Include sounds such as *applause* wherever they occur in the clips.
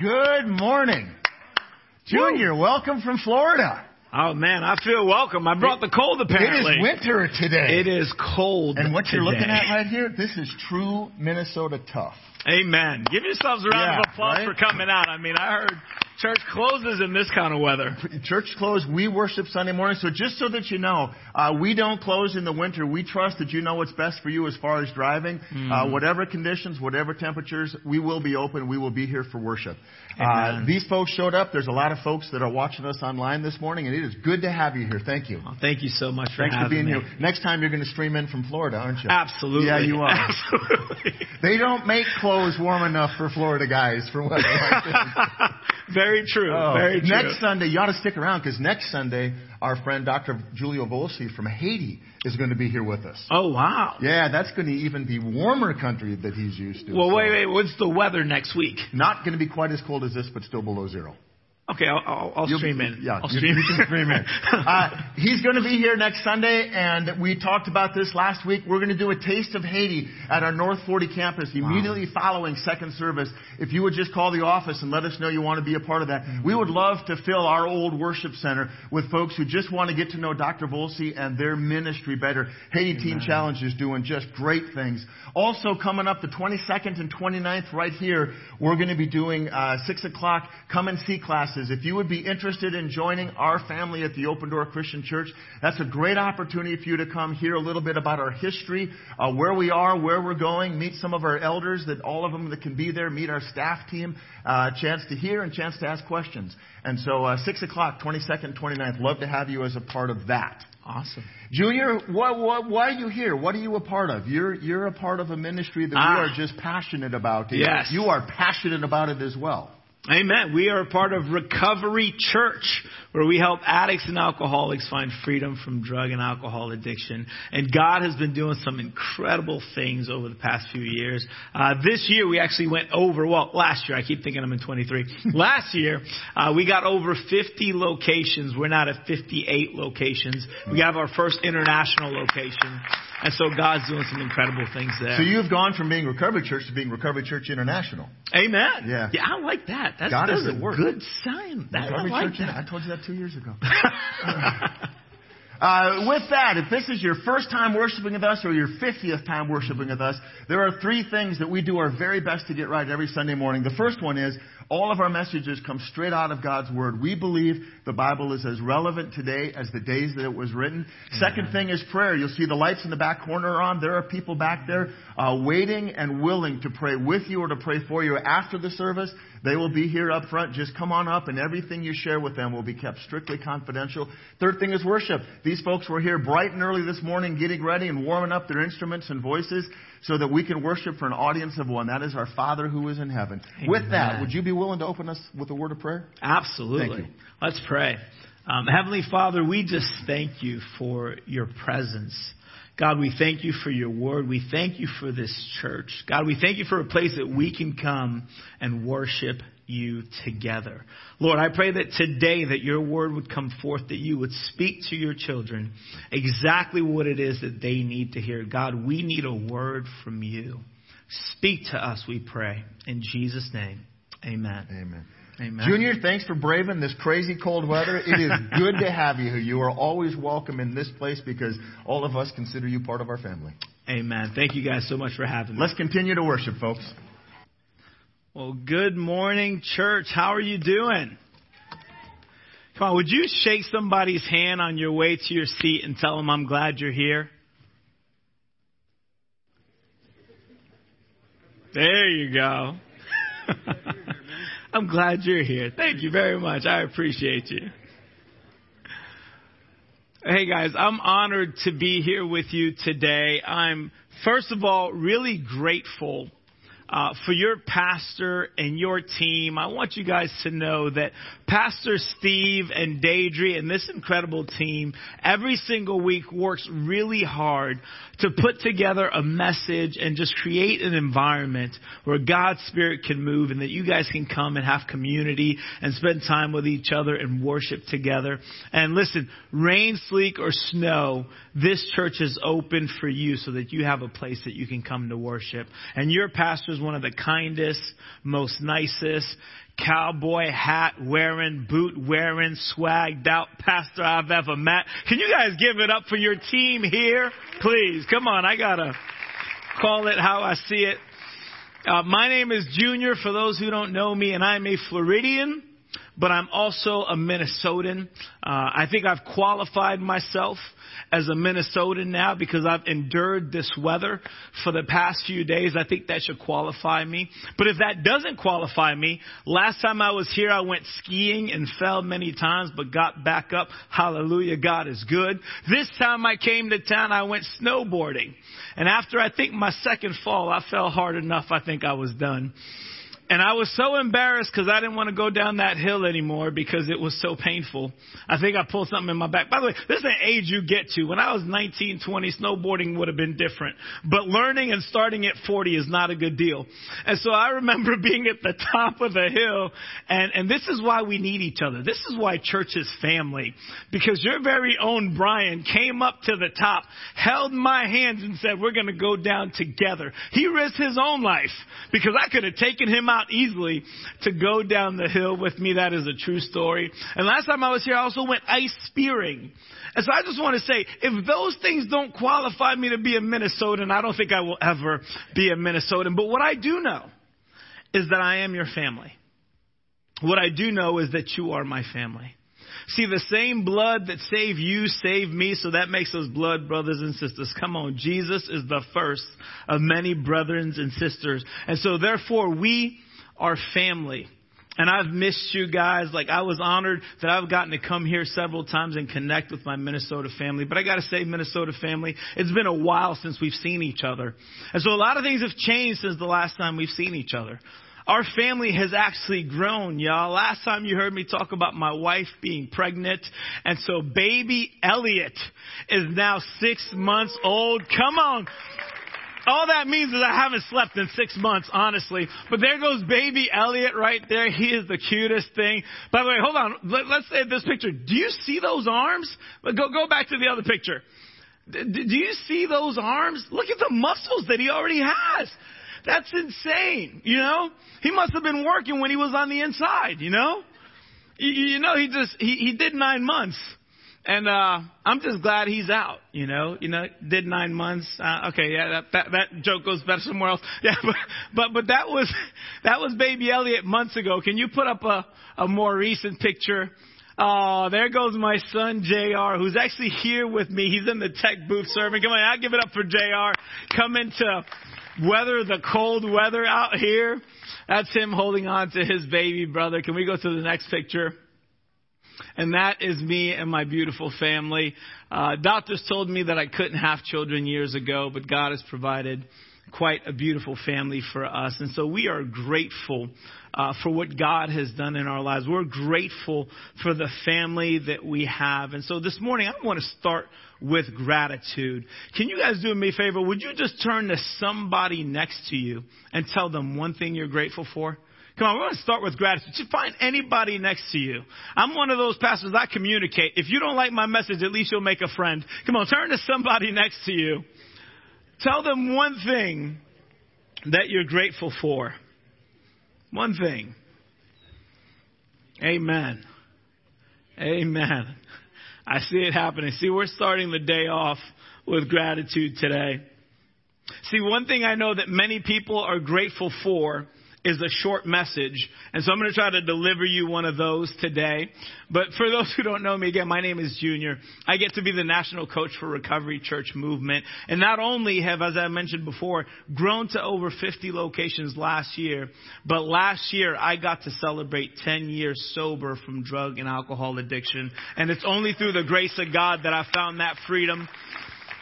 Good morning. Junior, welcome from Florida. Oh man, I feel welcome. I brought the cold apparently. It is winter today. It is cold. And what you're looking at right here, this is true Minnesota tough. Amen. Give yourselves a round Yeah, of applause right? for coming out. I mean, I heard church closes in this kind of weather. Church closed. We worship Sunday morning. So just so that you know, uh, we don't close in the winter. We trust that you know what's best for you as far as driving. Uh, whatever conditions, whatever temperatures, we will be open. We will be here for worship. Uh, these folks showed up. There's a lot of folks that are watching us online this morning, and it is good to have you here. Thank you. Well, thank you so much for having me. Thanks for being me. here. Next time you're going to stream in from Florida, aren't you? Absolutely. Yeah, you are. Absolutely. They don't make clothes warm enough for Florida guys for weather like this. *laughs* Very true. Oh, Very true. Next Sunday, you ought to stick around because next Sunday, our friend Dr. Julio Volsi from Haiti is going to be here with us. oh wow. Yeah, that's going to even be warmer country that he's used to. Well, So wait, wait. What's the weather next week? Not going to be quite as cold as this, but still below zero. Okay, I'll, I'll, I'll stream in. Yeah, I'll stream you can stream in. Uh, he's going to be here next Sunday, and we talked about this last week. We're going to do a taste of Haiti at our North 40 campus immediately following second service. If you would just call the office and let us know you want to be a part of that, we would love to fill our old worship center with folks who just want to get to know Dr. Volsi and their ministry better. Haiti Teen Challenge is doing just great things. Also, coming up the 22nd and 29th right here, we're going to be doing uh, 6 o'clock come and see classes. If you would be interested in joining our family at the Open Door Christian Church, that's a great opportunity for you to come hear a little bit about our history, uh, where we are, where we're going, meet some of our elders, that all of them that can be there, meet our staff team, uh, chance to hear and chance to ask questions. And so, uh, 6 o'clock, 22nd, 29th, love to have you as a part of that. Awesome. Junior, what, what, why are you here? What are you a part of? You're, you're a part of a ministry that Ah. we are just passionate about. Yes. You are passionate about it as well. Amen. We are a part of Recovery Church, where we help addicts and alcoholics find freedom from drug and alcohol addiction. And God has been doing some incredible things over the past few years. Uh, this year, we actually went over, well, last year, I keep thinking I'm in 23. *laughs* last year, uh, we got over 50 locations. We're not at 58 locations. We have our first international location. And so God's doing some incredible things there. So you've gone from being Recovery Church to being Recovery Church International. Amen. Yeah. Yeah, I like that. That's, God is that's at a work. good sign. That, I Recovery like Church, that. I told you that two years ago. *laughs* Uh, with that, if this is your first time worshiping with us or your 50th time worshiping with us, there are three things that we do our very best to get right every Sunday morning. The first one is all of our messages come straight out of God's Word. We believe the Bible is as relevant today as the days that it was written. Second thing is prayer. You'll see the lights in the back corner are on. There are people back there uh, waiting and willing to pray with you or to pray for you after the service. They will be here up front. Just come on up, and everything you share with them will be kept strictly confidential. Third thing is worship. These folks were here bright and early this morning, getting ready and warming up their instruments and voices so that we can worship for an audience of one. That is our Father who is in heaven. With that, would you be willing to open us with a word of prayer? Absolutely. Let's pray. Um, Heavenly Father, we just thank you for your presence. God, we thank you for your word. We thank you for this church. God, we thank you for a place that we can come and worship you together. Lord, I pray that today that your word would come forth, that you would speak to your children exactly what it is that they need to hear. God, we need a word from you. Speak to us, we pray. In Jesus' name, amen. Amen. Amen. Junior, thanks for braving this crazy cold weather. It is good to have you here. You are always welcome in this place because all of us consider you part of our family. Amen. Thank you guys so much for having me. Let's continue to worship, folks. Well, good morning, church. How are you doing? Come on, would you shake somebody's hand on your way to your seat and tell them I'm glad you're here? There you go. *laughs* I'm glad you're here. Thank you very much. I appreciate you. Hey guys, I'm honored to be here with you today. I'm, first of all, really grateful uh, for your pastor and your team. I want you guys to know that Pastor Steve and Deidre and this incredible team every single week works really hard to put together a message and just create an environment where God's Spirit can move and that you guys can come and have community and spend time with each other and worship together. And listen, rain, sleet, or snow, this church is open for you so that you have a place that you can come to worship. And your pastors one of the kindest, most nicest, cowboy hat wearing, boot wearing, swagged out pastor I've ever met. Can you guys give it up for your team here? Please, come on, I gotta call it how I see it. Uh, my name is Junior, for those who don't know me, and I'm a Floridian but I'm also a Minnesotan. Uh, I think I've qualified myself as a Minnesotan now because I've endured this weather for the past few days. I think that should qualify me. But if that doesn't qualify me, last time I was here, I went skiing and fell many times, but got back up. Hallelujah. God is good. This time I came to town, I went snowboarding. And after I think my second fall, I fell hard enough. I think I was done. And I was so embarrassed because I didn't want to go down that hill anymore because it was so painful. I think I pulled something in my back. By the way, this is an age you get to. When I was 19, 20, snowboarding would have been different. But learning and starting at 40 is not a good deal. And so I remember *laughs* being at the top of the hill and, and this is why we need each other. This is why church is family. Because your very own Brian came up to the top, held my hands and said, we're going to go down together. He risked his own life because I could have taken him out easily to go down the hill with me. That is a true story. And last time I was here, I also went ice spearing. And so I just want to say, if those things don't qualify me to be a Minnesotan, I don't think I will ever be a Minnesotan. But what I do know is that I am your family. What I do know is that you are my family. See, the same blood that saved you saved me, so that makes us blood brothers and sisters. Come on, Jesus is the first of many brethren and sisters. And so therefore we our family. And I've missed you guys. Like I was honored that I've gotten to come here several times and connect with my Minnesota family. But I gotta say, Minnesota family, it's been a while since we've seen each other. And so a lot of things have changed since the last time we've seen each other. Our family has actually grown, y'all. Last time you heard me talk about my wife being pregnant. And so baby Elliot is now six months old. Come on. All that means is I haven't slept in six months, honestly. But there goes baby Elliot right there. He is the cutest thing. By the way, hold on. Let, us say this picture. Do you see those arms? Go, go back to the other picture. D- do you see those arms? Look at the muscles that he already has. That's insane. You know, he must have been working when he was on the inside. You know, you, you know, he just he, he did nine months. And uh I'm just glad he's out, you know. You know, did nine months. Uh, okay, yeah, that, that that joke goes better somewhere else. *laughs* Yeah, but but but that was *laughs* that was baby Elliot months ago. Can you put up a a more recent picture? Oh, there goes my son JR, who's actually here with me. He's in the tech booth serving. Come on, I'll give it up for JR. Coming to weather the cold weather out here. That's him holding on to his baby brother. Can we go to the next picture? And that is me and my beautiful family. Uh, doctors told me that I couldn't have children years ago, but God has provided quite a beautiful family for us. And so we are grateful uh, for what God has done in our lives. We're grateful for the family that we have. And so this morning, I want to start with gratitude. Can you guys do me a favor? Would you just turn to somebody next to you and tell them one thing you're grateful for? Come on, we're going to start with gratitude. Just find anybody next to you. I'm one of those pastors, I communicate. If you don't like my message, at least you'll make a friend. Come on, turn to somebody *laughs* next to you. Tell them one thing that you're grateful for. One thing. Amen. Amen. I see it happening. See, we're starting the day off with gratitude today. See, one thing I know that many people are grateful for is a short message. And so I'm going to try to deliver you one of those today. But for those who don't know me, again, my name is Junior. I get to be the national coach for Recovery Church Movement. And not only have, as I mentioned before, grown to over 50 locations last year, but last year I got to celebrate 10 years sober from drug and alcohol addiction. And it's only through the grace of God that I found that freedom.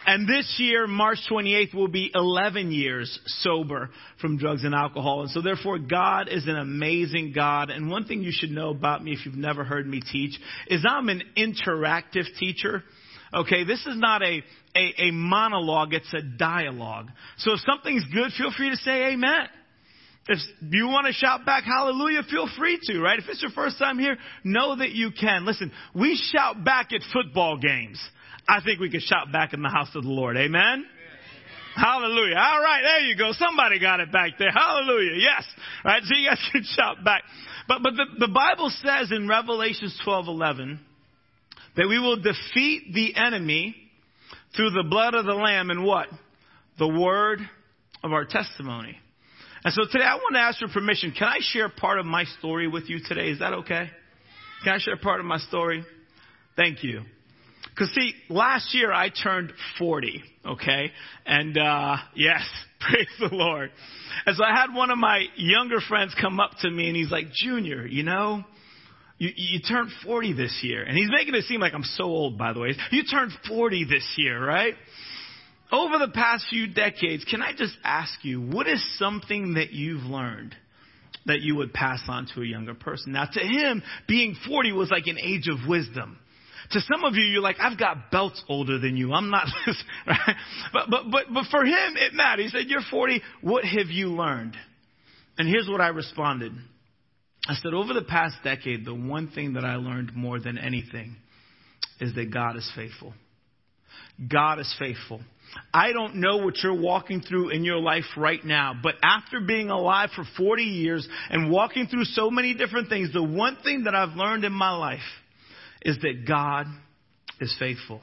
And this year, March 28th, will be 11 years sober from drugs and alcohol. And so therefore, God is an amazing God. And one thing you should know about me if you've never heard me teach is I'm an interactive teacher. Okay, this is not a, a, a monologue, it's a dialogue. So if something's good, feel free to say amen. If you want to shout back hallelujah, feel free to, right? If it's your first time here, know that you can. Listen, we shout back at football games. I think we can shout back in the house of the Lord. Amen? Hallelujah. All right, there you go. Somebody got it back there. Hallelujah. Yes. All right, so you guys *laughs* can shout back. But, but the, the Bible says in Revelations 12 11 that we will defeat the enemy through the blood of the Lamb and what? The word of our testimony. And so today I want to ask your permission. Can I share part of my story with you today? Is that okay? Can I share part of my story? Thank you. Because see, last year I turned 40, okay? And, uh, yes, *laughs* praise the Lord. And so I had one of my younger friends come up to me and he's like, Junior, you know, you, you turned 40 this year. And he's making it seem like I'm so old, by the way. You turned 40 this year, right? Over the past few decades, can I just ask you, what is something that you've learned that you would pass on to a younger person? Now, to him, being 40 was like an age of wisdom. To some of you, you're like, I've got belts older than you. I'm not this, *laughs* right? But, but, but, but for him, it mattered. He said, you're 40. What have you learned? And here's what I responded. I said, over the past decade, the one thing that I learned more than anything is that God is faithful. God is faithful. I don't know what you're walking through in your life right now, but after being alive for 40 years and walking through so many different things, the one thing that I've learned in my life is that God is faithful.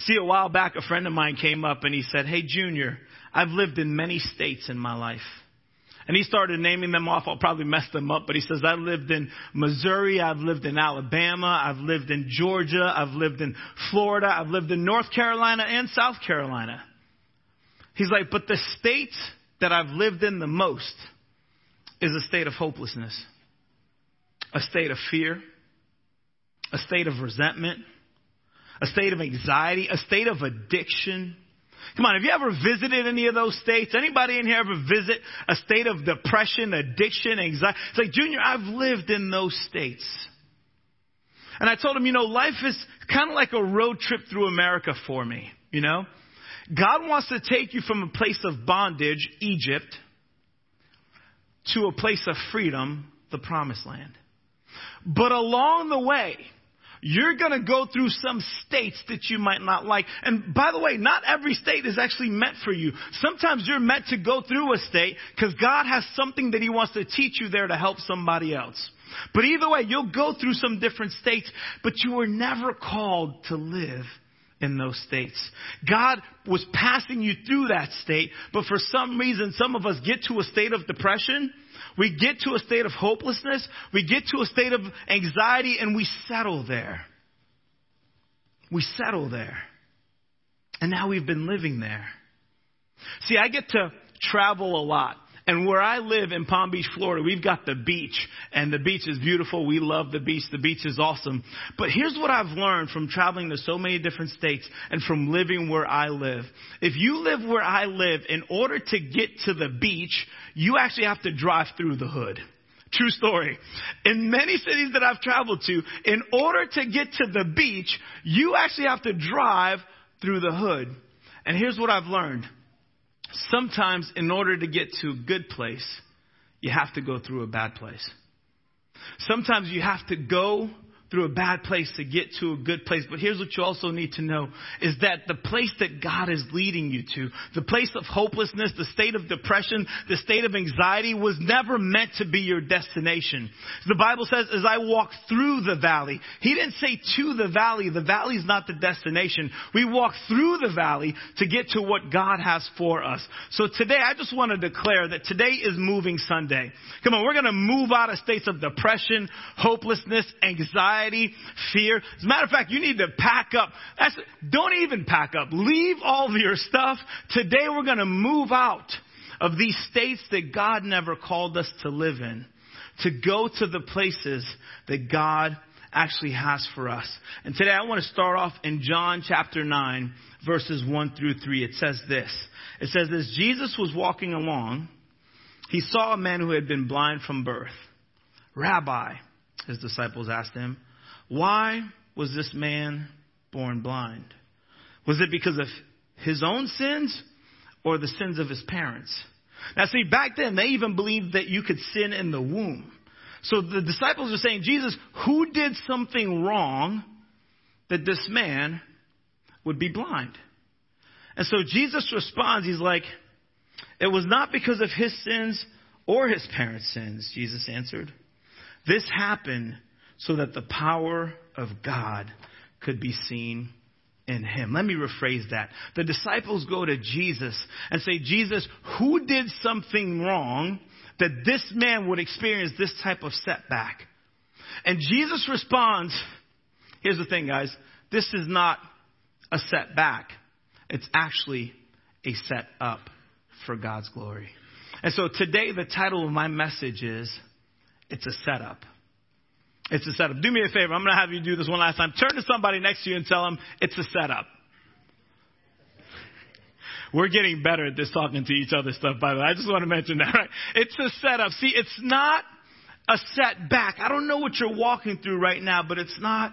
See, a while back, a friend of mine came up and he said, Hey, Junior, I've lived in many states in my life. And he started naming them off. I'll probably mess them up, but he says, I've lived in Missouri, I've lived in Alabama, I've lived in Georgia, I've lived in Florida, I've lived in North Carolina and South Carolina. He's like, but the state that I've lived in the most is a state of hopelessness, a state of fear, a state of resentment, a state of anxiety, a state of addiction. Come on, have you ever visited any of those states? Anybody in here ever visit a state of depression, addiction, anxiety? It's like, Junior, I've lived in those states. And I told him, you know, life is kind of like a road trip through America for me, you know? God wants to take you from a place of bondage, Egypt, to a place of freedom, the promised land. But along the way, you're going to go through some states that you might not like. And by the way, not every state is actually meant for you. Sometimes you're meant to go through a state because God has something that He wants to teach you there to help somebody else. But either way, you'll go through some different states, but you were never called to live in those states. God was passing you through that state, but for some reason, some of us get to a state of depression we get to a state of hopelessness. We get to a state of anxiety and we settle there. We settle there. And now we've been living there. See, I get to travel a lot. And where I live in Palm Beach, Florida, we've got the beach, and the beach is beautiful. We love the beach. The beach is awesome. But here's what I've learned from traveling to so many different states and from living where I live. If you live where I live, in order to get to the beach, you actually have to drive through the hood. True story. In many cities that I've traveled to, in order to get to the beach, you actually have to drive through the hood. And here's what I've learned. Sometimes, in order to get to a good place, you have to go through a bad place. Sometimes you have to go through a bad place to get to a good place. But here's what you also need to know is that the place that God is leading you to, the place of hopelessness, the state of depression, the state of anxiety was never meant to be your destination. The Bible says, as I walk through the valley, He didn't say to the valley. The valley is not the destination. We walk through the valley to get to what God has for us. So today, I just want to declare that today is moving Sunday. Come on, we're going to move out of states of depression, hopelessness, anxiety, anxiety, fear. As a matter of fact, you need to pack up. That's, don't even pack up. Leave all of your stuff. Today we're going to move out of these states that God never called us to live in, to go to the places that God actually has for us. And today I want to start off in John chapter 9, verses 1 through 3. It says this. It says, As Jesus was walking along, he saw a man who had been blind from birth. Rabbi, his disciples asked him, why was this man born blind? Was it because of his own sins or the sins of his parents? Now, see, back then, they even believed that you could sin in the womb. So the disciples are saying, Jesus, who did something wrong that this man would be blind? And so Jesus responds, he's like, It was not because of his sins or his parents' sins, Jesus answered. This happened so that the power of God could be seen in him. Let me rephrase that. The disciples go to Jesus and say, Jesus, who did something wrong that this man would experience this type of setback? And Jesus responds, here's the thing, guys. This is not a setback. It's actually a set up for God's glory. And so today, the title of my message is It's a Setup. It's a setup. Do me a favor. I'm going to have you do this one last time. Turn to somebody next to you and tell them it's a setup. We're getting better at this talking to each other stuff, by the way. I just want to mention that, *laughs* right? It's a setup. See, it's not a setback. I don't know what you're walking through right now, but it's not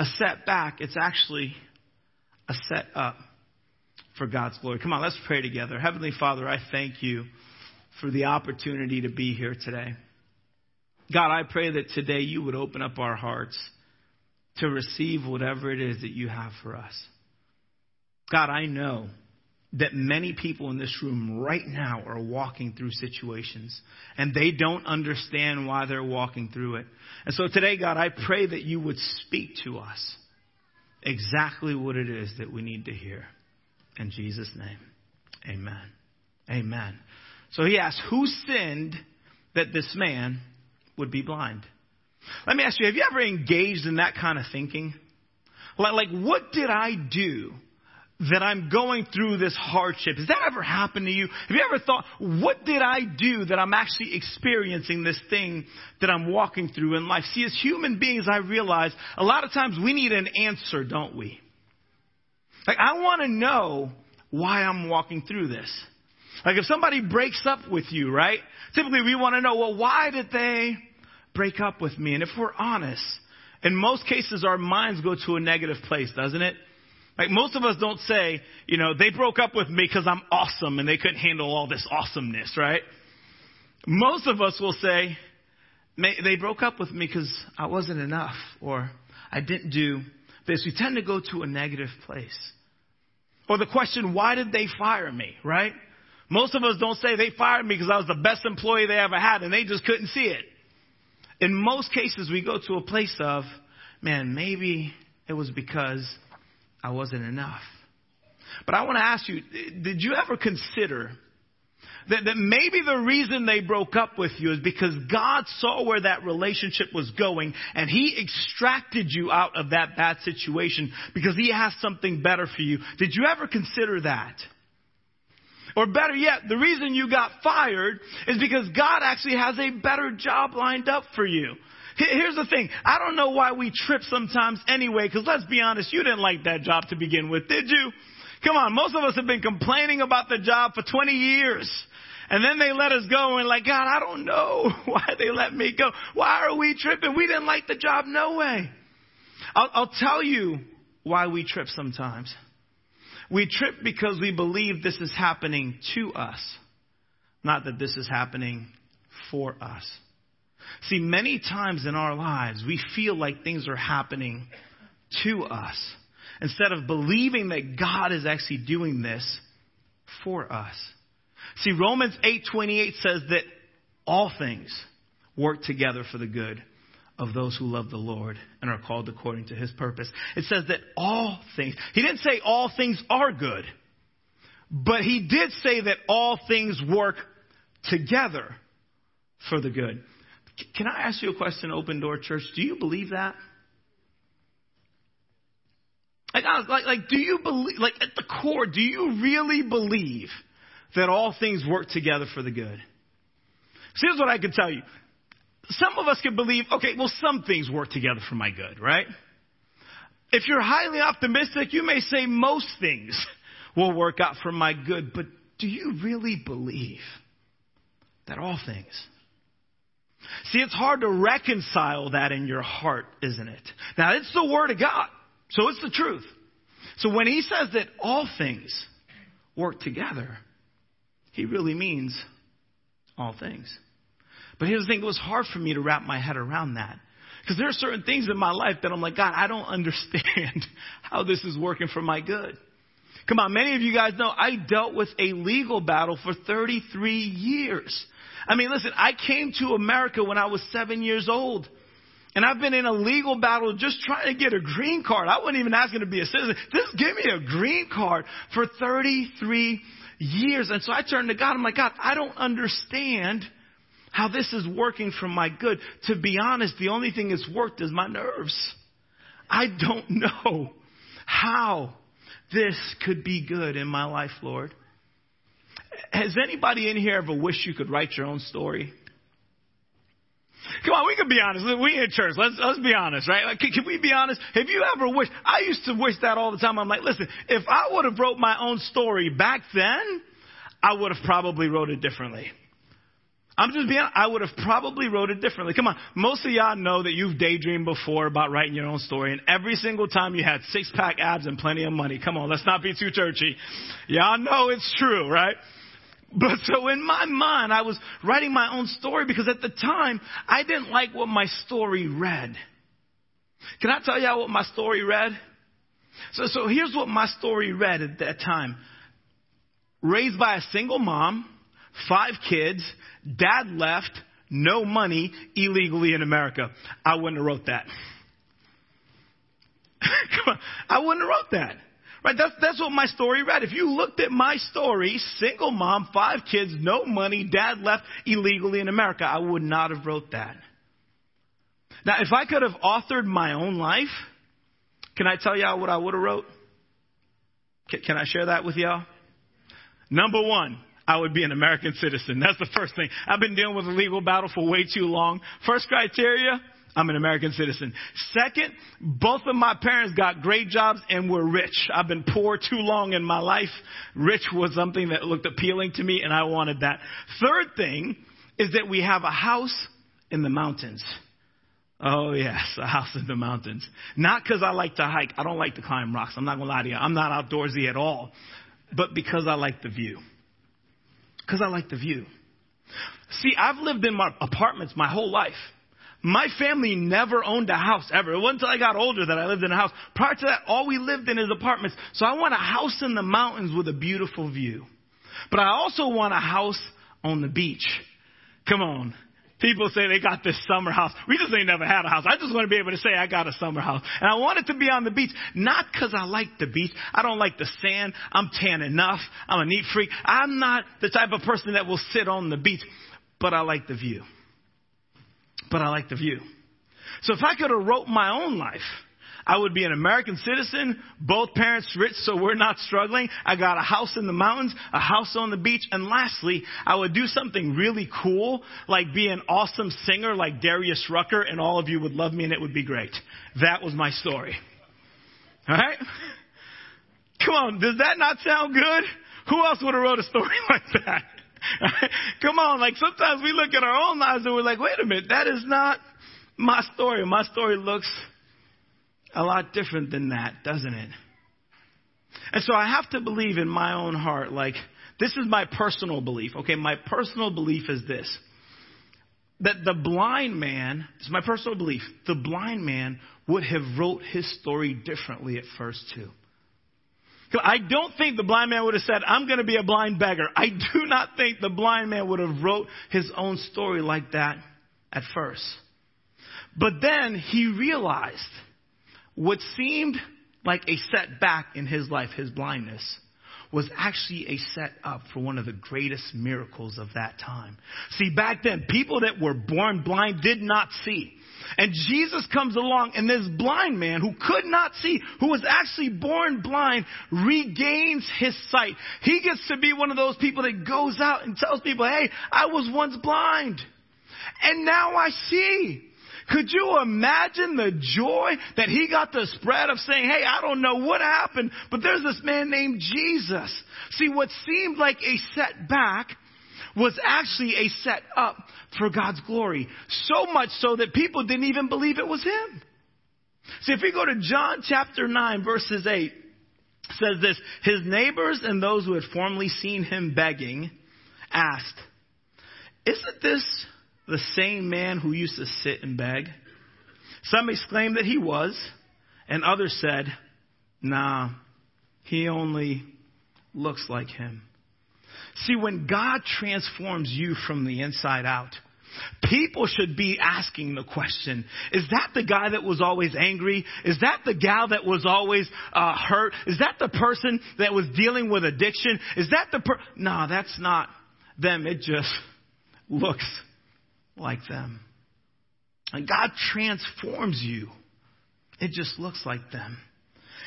a setback. It's actually a setup for God's glory. Come on, let's pray together. Heavenly Father, I thank you for the opportunity to be here today. God, I pray that today you would open up our hearts to receive whatever it is that you have for us. God, I know that many people in this room right now are walking through situations and they don't understand why they're walking through it. And so today, God, I pray that you would speak to us exactly what it is that we need to hear. In Jesus' name, amen. Amen. So he asks, Who sinned that this man would be blind? Let me ask you, have you ever engaged in that kind of thinking? Like, like what did I do that I'm going through this hardship. Has that ever happened to you? Have you ever thought, what did I do that I'm actually experiencing this thing that I'm walking through in life? See, as human beings, I realize a lot of times we need an answer, don't we? Like, I want to know why I'm walking through this. Like, if somebody breaks up with you, right? Typically, we want to know, well, why did they break up with me? And if we're honest, in most cases, our minds go to a negative place, doesn't it? Like most of us don't say, you know, they broke up with me because I'm awesome and they couldn't handle all this awesomeness, right? Most of us will say, they broke up with me because I wasn't enough or I didn't do this. We tend to go to a negative place. Or the question, why did they fire me, right? Most of us don't say they fired me because I was the best employee they ever had and they just couldn't see it. In most cases, we go to a place of, man, maybe it was because I wasn't enough. But I want to ask you, did you ever consider that, that maybe the reason they broke up with you is because God saw where that relationship was going and He extracted you out of that bad situation because He has something better for you. Did you ever consider that? Or better yet, the reason you got fired is because God actually has a better job lined up for you. Here's the thing. I don't know why we trip sometimes anyway, because let's be honest, you didn't like that job to begin with, did you? Come on, most of us have been complaining about the job for 20 years. And then they let us go and like, God, I don't know *laughs* why they let me go. Why are we tripping? We didn't like the job. No way. I'll, I'll tell you why we trip sometimes. We trip because we believe this is happening to us, not that this is happening for us. See, many times in our lives, we feel like things are happening to us instead of believing that God is actually doing this for us. See, Romans 8:28 says that all things work together for the good of those who love the Lord and are called according to his purpose. It says that all things. He didn't say all things are good, but he did say that all things work together for the good. Can I ask you a question, Open Door Church? Do you believe that? Like, like, like, do you believe, like, at the core, do you really believe that all things work together for the good? So here's what I can tell you. Some of us can believe, okay, well, some things work together for my good, right? If you're highly optimistic, you may say most things *laughs* will work out for my good, but do you really believe that all things See, it's hard to reconcile that in your heart, isn't it? Now, it's the Word of God, so it's the truth. So when he says that all things work together, he really means all things. But here's the thing, it was hard for me to wrap my head around that. Because there are certain things in my life that I'm like, God, I don't *laughs* understand how this is working for my good. Come on, many of you guys know I dealt with a legal battle for 33 years. I mean, listen, I came to America when I was seven years old. And I've been in a legal battle just trying to get a green card. I wasn't even asking to be a citizen. Just give me a green card for 33 years. And so I turned to God. I'm like, God, I don't understand how this is working for my good. To be honest, the only thing that's worked is my nerves. I don't *laughs* know how this could be good in my life, Lord. Has anybody in here ever wished you could write your own story? Come on, we can be honest. We in church. Let's let's be honest, right? Like, can, can, we be honest? Have you ever wished? I used to wish that all the time. I'm like, listen, if I would have wrote my own story back then, I would have probably wrote it differently. I'm just being. I would have probably wrote it differently. Come on, most of y'all know that you've daydreamed before about writing your own story, and every single time you had six pack abs and plenty of money. Come on, let's not be too churchy. Y'all know it's true, right? But so in my mind, I was writing my own story because at the time, I didn't like what my story read. Can I tell y'all what my story read? So, so here's what my story read at that time. Raised by a single mom, five kids, dad left, no money, illegally in America. I wouldn't have wrote that. *laughs* Come on, I wouldn't have wrote that. Right? That's, that's what my story read. If you looked at my story, single mom, five kids, no money, dad left illegally in America, I would not have wrote that. Now, if I could have authored my own life, can I tell y'all what I would have wrote? Can, can I share that with y'all? Number one, I would be an American citizen. That's the first thing. I've been dealing with a legal battle for way too long. First criteria, I'm an American citizen. Second, both of my parents got great jobs and were rich. I've been poor too long in my life. Rich was something that looked appealing to me and I wanted that. Third thing is that we have a house in the mountains. Oh yes, a house in the mountains. Not because I like to hike. I don't like to climb rocks. I'm not gonna lie to you. I'm not outdoorsy at all. But because I like the view. Because I like the view. See, I've lived in my apartments my whole life. My family never owned a house ever. It wasn't until I got older that I lived in a house. Prior to that, all we lived in is apartments. So I want a house in the mountains with a beautiful view. But I also want a house on the beach. Come on. People say they got this summer house. We just ain't never had a house. I just want to be able to say I got a summer house. And I want it to be on the beach. Not because I like the beach. I don't like the sand. I'm tan enough. I'm a neat freak. I'm not the type of person that will sit on the beach. But I like the view but I like the view. So if I could have wrote my own life, I would be an American citizen, both parents rich so we're not struggling. I got a house in the mountains, a house on the beach, and lastly, I would do something really cool, like be an awesome singer like Darius Rucker, and all of you would love me and it would be great. That was my story. Alright? Come on, does that not sound good? Who else would have wrote a story *laughs* like that? Come on, like sometimes we look at our own lives and we're like, wait a minute, that is not my story. My story looks a lot different than that, doesn't it? And so I have to believe in my own heart, like, this is my personal belief, okay? My personal belief is this. That the blind man, is my personal belief, the blind man would have wrote his story differently at first too. I don't think the blind man would have said, I'm going to be a blind beggar. I do not think the blind man would have wrote his own story like that at first. But then he realized what seemed like a setback in his life, his blindness, was actually a setup for one of the greatest miracles of that time. See, back then, people that were born blind did not see. And Jesus comes along and this blind man who could not see, who was actually born blind, regains his sight. He gets to be one of those people that goes out and tells people, hey, I was once blind. And now I see. Could you imagine the joy that he got to spread of saying, hey, I don't know what happened, but there's this man named Jesus. See, what seemed like a setback was actually a set up for God's glory. So much so that people didn't even believe it was him. See, if we go to John chapter 9 verses 8, says this, his neighbors and those who had formerly seen him begging asked, isn't this the same man who used to sit and beg? Some exclaimed that he was, and others said, nah, he only looks like him. See, when God transforms you from the inside out, People should be asking the question, is that the guy that was always angry? Is that the gal that was always uh, hurt? Is that the person that was dealing with addiction? Is that the per- No, that's not them. It just *laughs* looks like them. And God transforms you. It just looks like them.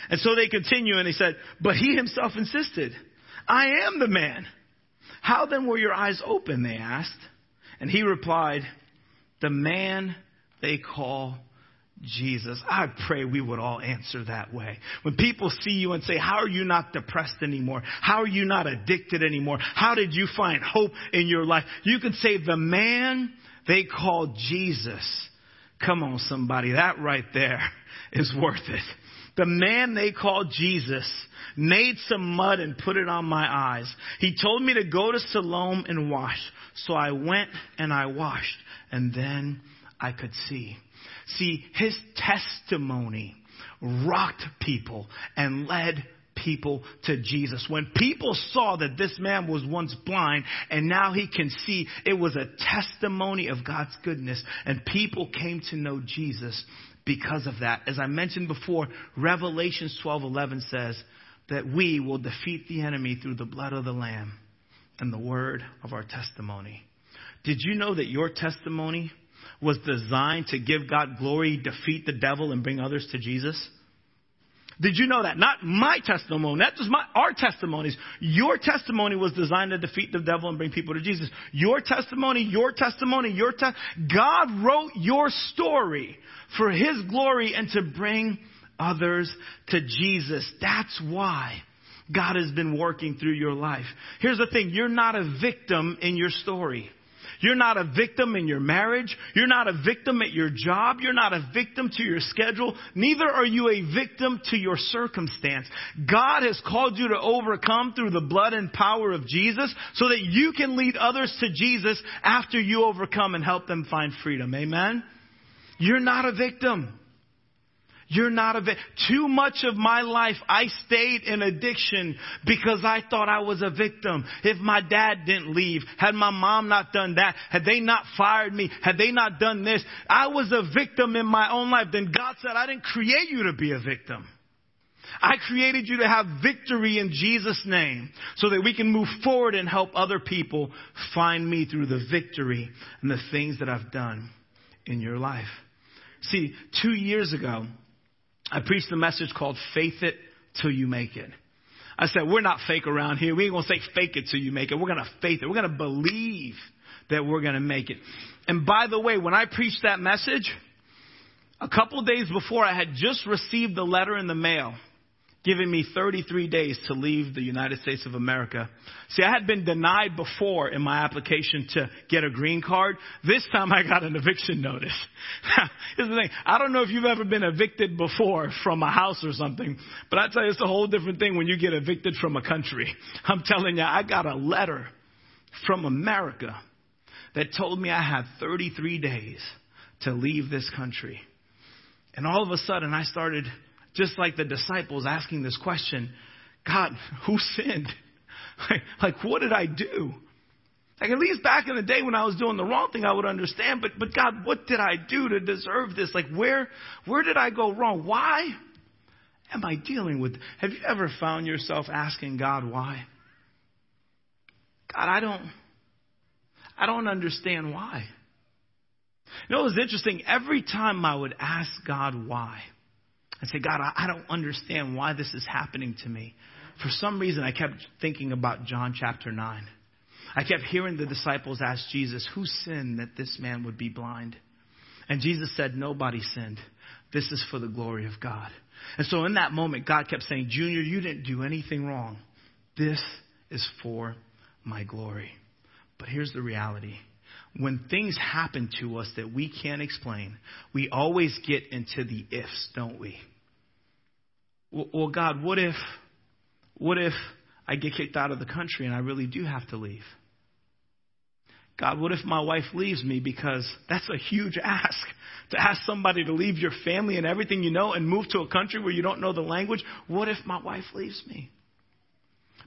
And so they continue and they said, but he himself insisted, I am the man. How then were your eyes open? They asked. And he replied, The man they call Jesus. I pray we would all answer that way. When people see you and say, How are you not depressed anymore? How are you not addicted anymore? How did you find hope in your life? You could say, The man they call Jesus. Come on, somebody. That right there *laughs* is worth it. The man they called Jesus made some mud and put it on my eyes. He told me to go to Siloam and wash. So I went and I washed, and then I could see. See, his testimony rocked people and led people to Jesus. When people saw that this man was once blind and now he can see, it was a testimony of God's goodness. And people came to know Jesus because of that. As I mentioned before, Revelations 12:11 says that we will defeat the enemy through the blood of the lamb and the word of our testimony. Did you know that your testimony was designed to give God glory, defeat the devil, and bring others to Jesus? Did you know that? Not my testimony. Not just my, our testimonies. Your testimony was designed to defeat the devil and bring people to Jesus. Your testimony, your testimony, your te- God wrote your story for His glory and to bring others to Jesus. That's why God has been working through your life. Here's the thing. You're not a victim in your story. You're not a victim in your marriage. You're not a victim at your job. You're not a victim to your schedule. Neither are you a victim to your circumstance. God has called you to overcome through the blood and power of Jesus so that you can lead others to Jesus after you overcome and help them find freedom. Amen? You're not a victim. You're not a victim. Too much of my life I stayed in addiction because I thought I was a victim. If my dad didn't leave, had my mom not done that, had they not fired me, had they not done this, I was a victim in my own life. Then God said, I didn't create you to be a victim. I created you to have victory in Jesus' name so that we can move forward and help other people find me through the victory and the things that I've done in your life. See, two years ago, I preached a message called Faith It Till You Make It. I said, we're not fake around here. We ain't going to say fake it till you make it. We're going to faith it. We're going to believe that we're going to make it. And by the way, when I preached that message, a couple days before I had just received the letter in the mail giving me 33 days to leave the United States of America. See, I had been denied before in my application to get a green card. This time I got an eviction notice. *laughs* Here's the thing. I don't know if you've ever been evicted before from a house or something, but I tell you, it's a whole different thing when you get evicted from a country. *laughs* I'm telling you, I got a letter from America that told me I had 33 days to leave this country. And all of a sudden I started just like the disciples asking this question God, who sinned? *laughs* Like, what did I do? Like, at least back in the day when I was doing the wrong thing, I would understand. But, but God, what did I do to deserve this? Like, where, where did I go wrong? Why am I dealing with? Have you ever found yourself asking God why? God, I don't, I don't understand why. You know, it was interesting. Every time I would ask God why, I say, God, I don't understand why this is happening to me. For some reason, I kept thinking about John chapter 9. I kept hearing the disciples ask Jesus, Who sinned that this man would be blind? And Jesus said, Nobody sinned. This is for the glory of God. And so in that moment, God kept saying, Junior, you didn't do anything wrong. This is for my glory. But here's the reality. When things happen to us that we can't explain, we always get into the ifs, don't we? Well, God, what if, what if I get kicked out of the country and I really do have to leave? God, what if my wife leaves me? Because that's a huge ask to ask somebody to leave your family and everything you know and move to a country where you don't know the language. What if my wife leaves me?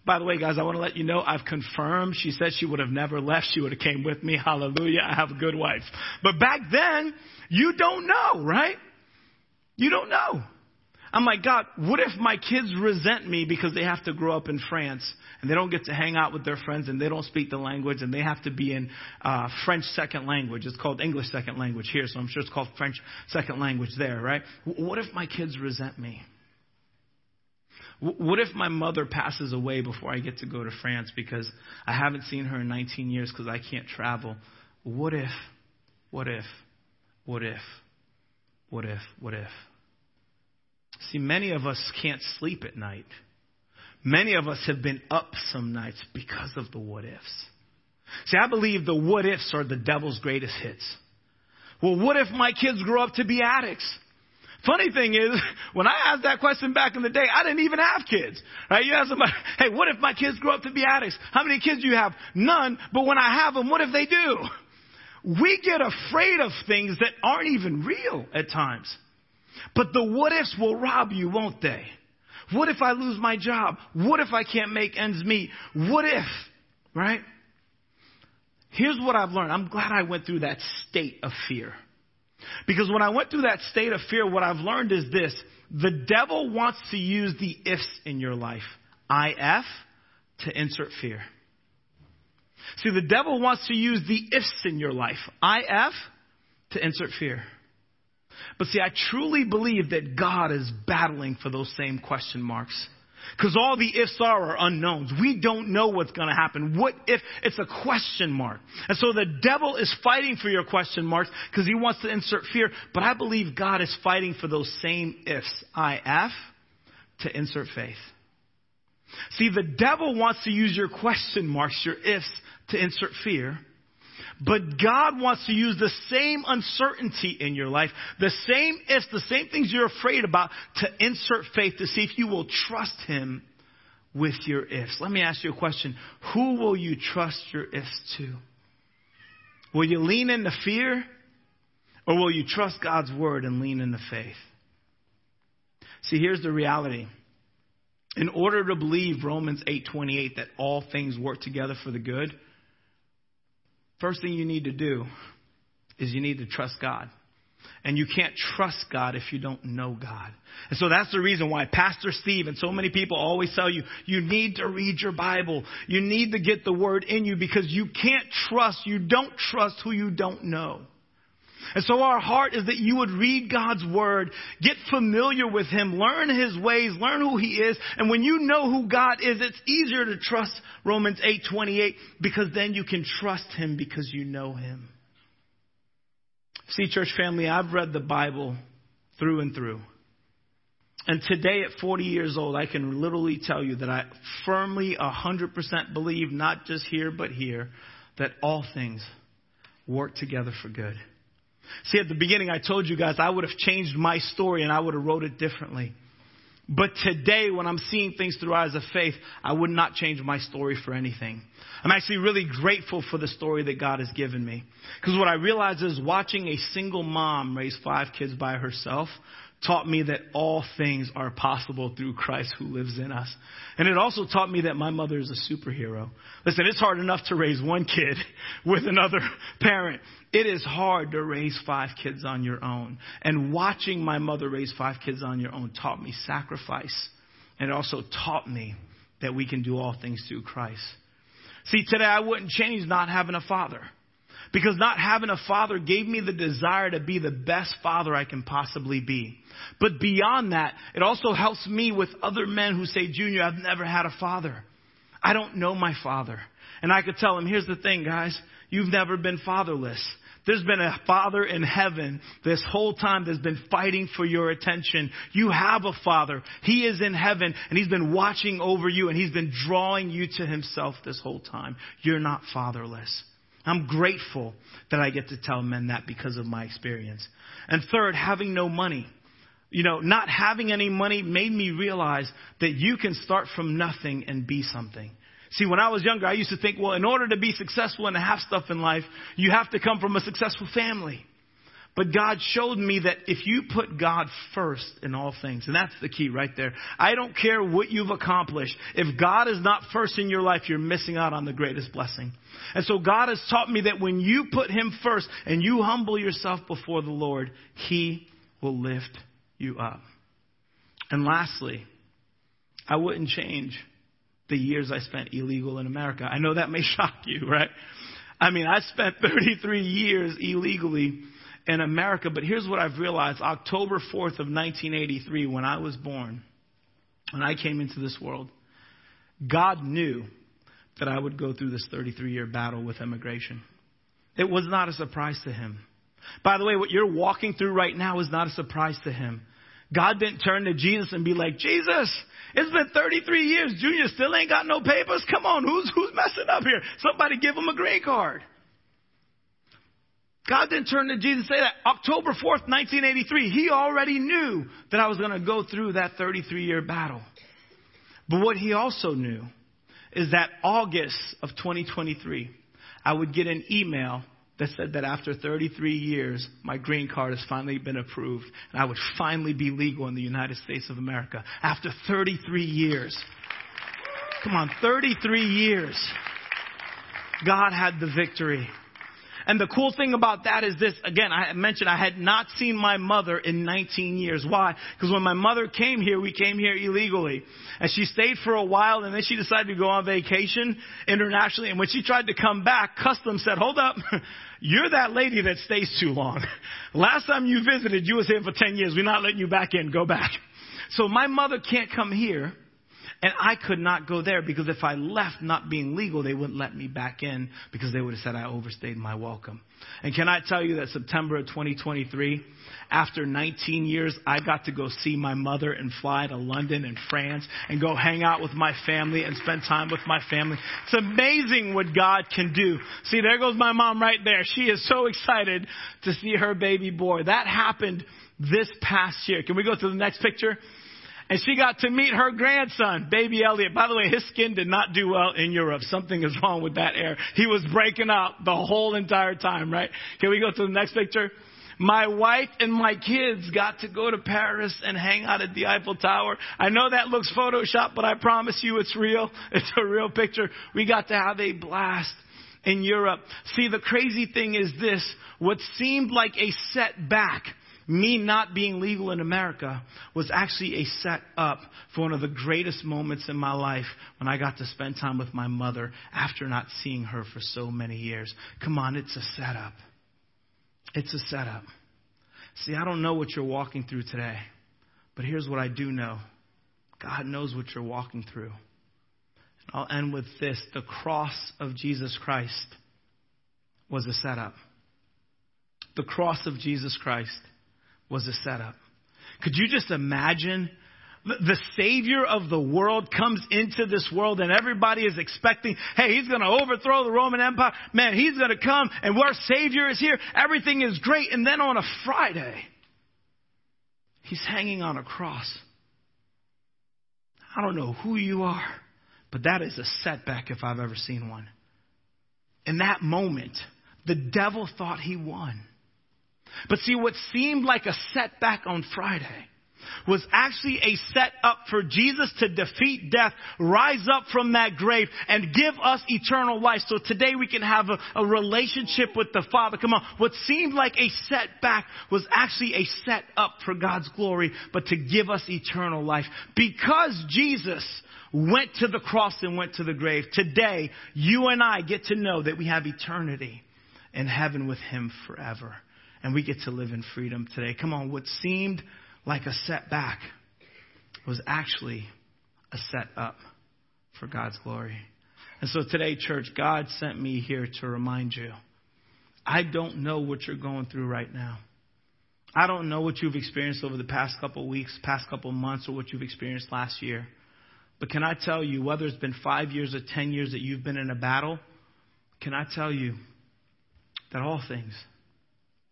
By the way, guys, I want to let you know I've confirmed. She said she would have never left. She would have came with me. Hallelujah. I have a good wife. But back then, you don't know, right? You don't know. I'm like, God, what if my kids resent me because they have to grow up in France and they don't get to hang out with their friends and they don't speak the language and they have to be in uh, French second language? It's called English second language here, so I'm sure it's called French second language there, right? What if my kids resent me? What if my mother passes away before I get to go to France because I haven't seen her in 19 years because I can't travel? What if, what if, what if, what if, what if? See, many of us can't sleep at night. Many of us have been up some nights because of the what ifs. See, I believe the what ifs are the devil's greatest hits. Well, what if my kids grow up to be addicts? Funny thing is, *laughs* when I asked that question back in the day, I didn't even have kids. Right? You ask somebody, *laughs* hey, what if my kids grow up to be addicts? How many kids do you have? None. But when I have them, what if they do? We get afraid of things that aren't even real at times. But the what ifs will rob you, won't they? What if I lose my job? What if I can't make ends meet? What if? Right? Here's what I've learned. I'm glad I went through that state of fear. Because when I went through that state of fear, what I've learned is this. The devil wants to use the ifs in your life. IF to insert fear. See, the devil wants to use the ifs in your life. IF to insert fear. But see, I truly believe that God is battling for those same question marks. Because all the ifs are are unknowns. We don't know what's going to happen. What if it's a question mark? And so the devil is fighting for your question marks because he wants to insert fear. But I believe God is fighting for those same ifs, IF, to insert faith. See, the devil wants to use your question marks, your ifs, to insert fear. But God wants to use the same uncertainty in your life, the same ifs, the same things you're afraid about to insert faith to see if you will trust Him with your ifs. Let me ask you a question. Who will you trust your ifs to? Will you lean into fear or will you trust God's word and lean into faith? See, here's the reality. In order to believe Romans 8:28 that all things work together for the good, First thing you need to do is you need to trust God. And you can't trust God if you don't know God. And so that's the reason why Pastor Steve and so many people always tell you, you need to read your Bible. You need to get the word in you because you can't trust, you don't trust who you don't know. And so our heart is that you would read God's Word, get familiar with Him, learn His ways, learn who He is, and when you know who God is, it's easier to trust Romans 8:28 because then you can trust Him because you know Him. See, church family, I've read the Bible through and through. And today at 40 years old, I can literally tell you that I firmly 100% believe, not just here, but here, that all things work together for good. See, at the beginning, I told you guys I would have changed my story and I would have wrote it differently. But today, when I'm seeing things through eyes of faith, I would not change my story for anything. I'm actually really grateful for the story that God has given me. Because what I realize is watching a single mom raise five kids by herself taught me that all things are possible through Christ who lives in us. And it also taught me that my mother is a superhero. Listen, it's hard enough to raise one kid *laughs* with another parent. It is hard to raise five kids on your own. And watching my mother raise five kids on your own taught me sacrifice. And it also taught me that we can do all things through Christ. See, today I wouldn't change not having a father. Because not having a father gave me the desire to be the best father I can possibly be. But beyond that, it also helps me with other men who say, Junior, I've never had a father. I don't know my father. And I could tell them, here's the thing, guys. You've never been fatherless. There's been a father in heaven this whole time that's been fighting for your attention. You have a father. He is in heaven and he's been watching over you and he's been drawing you to himself this whole time. You're not fatherless. I'm grateful that I get to tell men that because of my experience. And third, having no money. You know, not having any money made me realize that you can start from nothing and be something. See, when I was younger, I used to think, well, in order to be successful and to have stuff in life, you have to come from a successful family. But God showed me that if you put God first in all things, and that's the key right there. I don't care what you've accomplished. If God is not first in your life, you're missing out on the greatest blessing. And so God has taught me that when you put Him first and you humble yourself before the Lord, He will lift you up. And lastly, I wouldn't change the years I spent illegal in America. I know that may *laughs* shock you, right? I mean, I spent 33 years illegally in America, but here's what I've realized. October 4th of 1983, when I was born, when I came into this world, God knew that I would go through this 33 year battle with immigration. It was not a surprise to him. By the way, what you're walking through right now is not a surprise to him. God didn't turn to Jesus and be like, Jesus, it's been 33 years. Junior still ain't got no papers. Come on, who's, who's messing up here? Somebody give him a green card. God didn't turn to Jesus and say that. October 4th, 1983, he already knew that I was going to go through that 33 year battle. But what he also knew is that August of 2023, I would get an email that said that after 33 years, my green card has finally been approved and I would finally be legal in the United States of America. After 33 years. Come on, 33 years. God had the victory. And the cool thing about that is this, again, I mentioned I had not seen my mother in 19 years. Why? Because when my mother came here, we came here illegally. And she stayed for a while and then she decided to go on vacation internationally. And when she tried to come back, customs said, hold up. *laughs* You're that lady that stays too long. *laughs* Last time you visited, you was here for 10 years. We're not letting you back in. Go back. So my mother can't come here and I could not go there because if I left not being legal, they wouldn't let me back in because they would have said I overstayed my welcome. And can I tell you that September of 2023, after 19 years, I got to go see my mother and fly to London and France and go hang out with my family and spend time with my family. It's amazing what God can do. See, there goes my mom right there. She is so excited to see her baby boy. That happened this past year. Can we go to the next picture? And she got to meet her grandson, baby Elliot. By the way, his skin did not do well in Europe. Something is wrong with that air. He was breaking out the whole entire time, right? Can we go to the next picture? My wife and my kids got to go to Paris and hang out at the Eiffel Tower. I know that looks Photoshop, but I promise you it's real. *laughs* It's a real picture. We got to have a blast in Europe. See, the crazy thing is this. What seemed like a setback me not being legal in America was actually a set up for one of the greatest moments in my life when I got to spend time with my mother after not seeing her for so many years. Come on, it's a setup. It's a setup. See, I don't know what you're walking through today, but here's what I do know God knows what you're walking through. I'll end with this the cross of Jesus Christ was a setup. The cross of Jesus Christ was a setup. Could you just imagine? The Savior of the world comes into this world and everybody is expecting, hey, he's going to overthrow the Roman Empire. Man, he's going to come and our Savior is here. Everything is great. And then on a Friday, he's hanging on a cross. I don't know who you are, but that is a setback if I've ever seen one. In that moment, the devil thought he won. But see, what seemed like a setback on Friday was actually a set up for Jesus to defeat death, rise up from that grave, and give us eternal life. So today we can have a, a, relationship with the Father. Come on. What seemed like a setback was actually a set up for God's glory, but to give us eternal life. Because Jesus went to the cross and went to the grave, today you and I get to know that we have eternity in heaven with Him forever and we get to live in freedom today. Come on, what seemed like a setback was actually a set up for God's glory. And so today, church, God sent me here to remind you. I don't know what you're going through right now. I don't know what you've experienced over the past couple weeks, past couple months, or what you've experienced last year. But can I tell you, whether it's been five years or ten years that you've been in a battle, can I tell you that all things,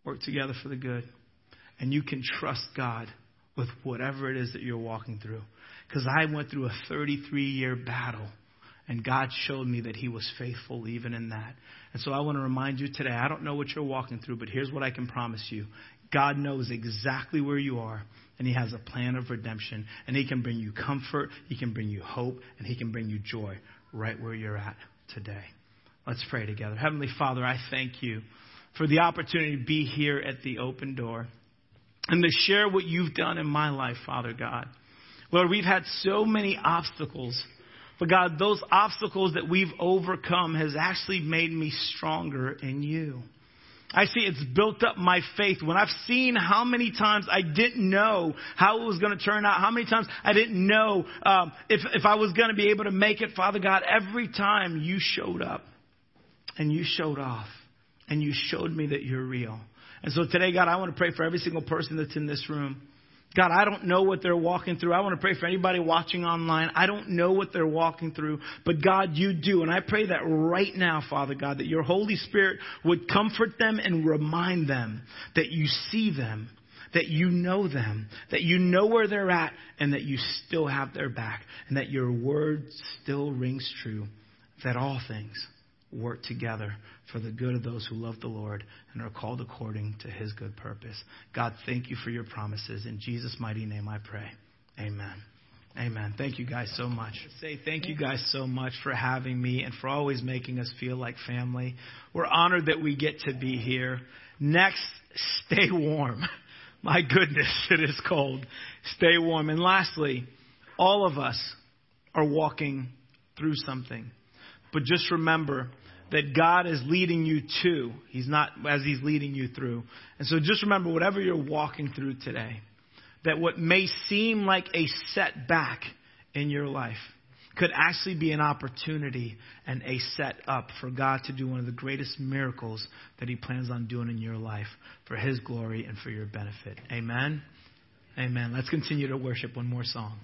work together for the good. And you can trust God with whatever it is that you're walking through. Because I went through a 33 year battle And God showed me that He was faithful even in that. And so I want to remind you today I don't know what you're walking through, but here's what I can promise you God knows exactly where you are, and He has a plan of redemption. And He can bring you comfort, He can bring you hope, and He can bring you joy right where you're at today. Let's pray together. Heavenly Father, I thank you for the opportunity to be here at the open door and to share what you've done in my life, Father God. Lord, we've had so many obstacles. But God, those obstacles that we've overcome has actually made me stronger in you. I see it's built up my faith. When I've seen how many times I didn't know how it was going to turn out, how many times I didn't know um, if, if I was going to be able to make it, Father God, every time you showed up and you showed off and you showed me that you're real. And so today, God, I want to pray for every single person that's in this room. God, I don't know what they're walking through. I want to pray for anybody watching online. I don't know what they're walking through, but God, you do. And I pray that right now, Father God, that your Holy Spirit would comfort them and remind them that you see them, that you know them, that you know where they're at, and that you still have their back, and that your word still rings true, that all things work together for the good of those who love the Lord and are called according to his good purpose. God, thank you for your promises. In Jesus' mighty name I pray. Amen. Amen. Thank you guys so much. Say thank you guys so much for having me and for always making us feel like family. We're honored that we get to be here. Next, stay warm. *laughs* My goodness, *laughs* it is cold. Stay warm. And lastly, all of us are walking through something. But just remember that God is leading you to. He's not as He's leading you through. And so just remember, whatever you're walking through today, that what may seem like a setback in your life could actually be an opportunity and a set up for God to do one of the greatest miracles that He plans on doing in your life for His glory and for your benefit. Amen. Amen. Let's continue to worship one more song.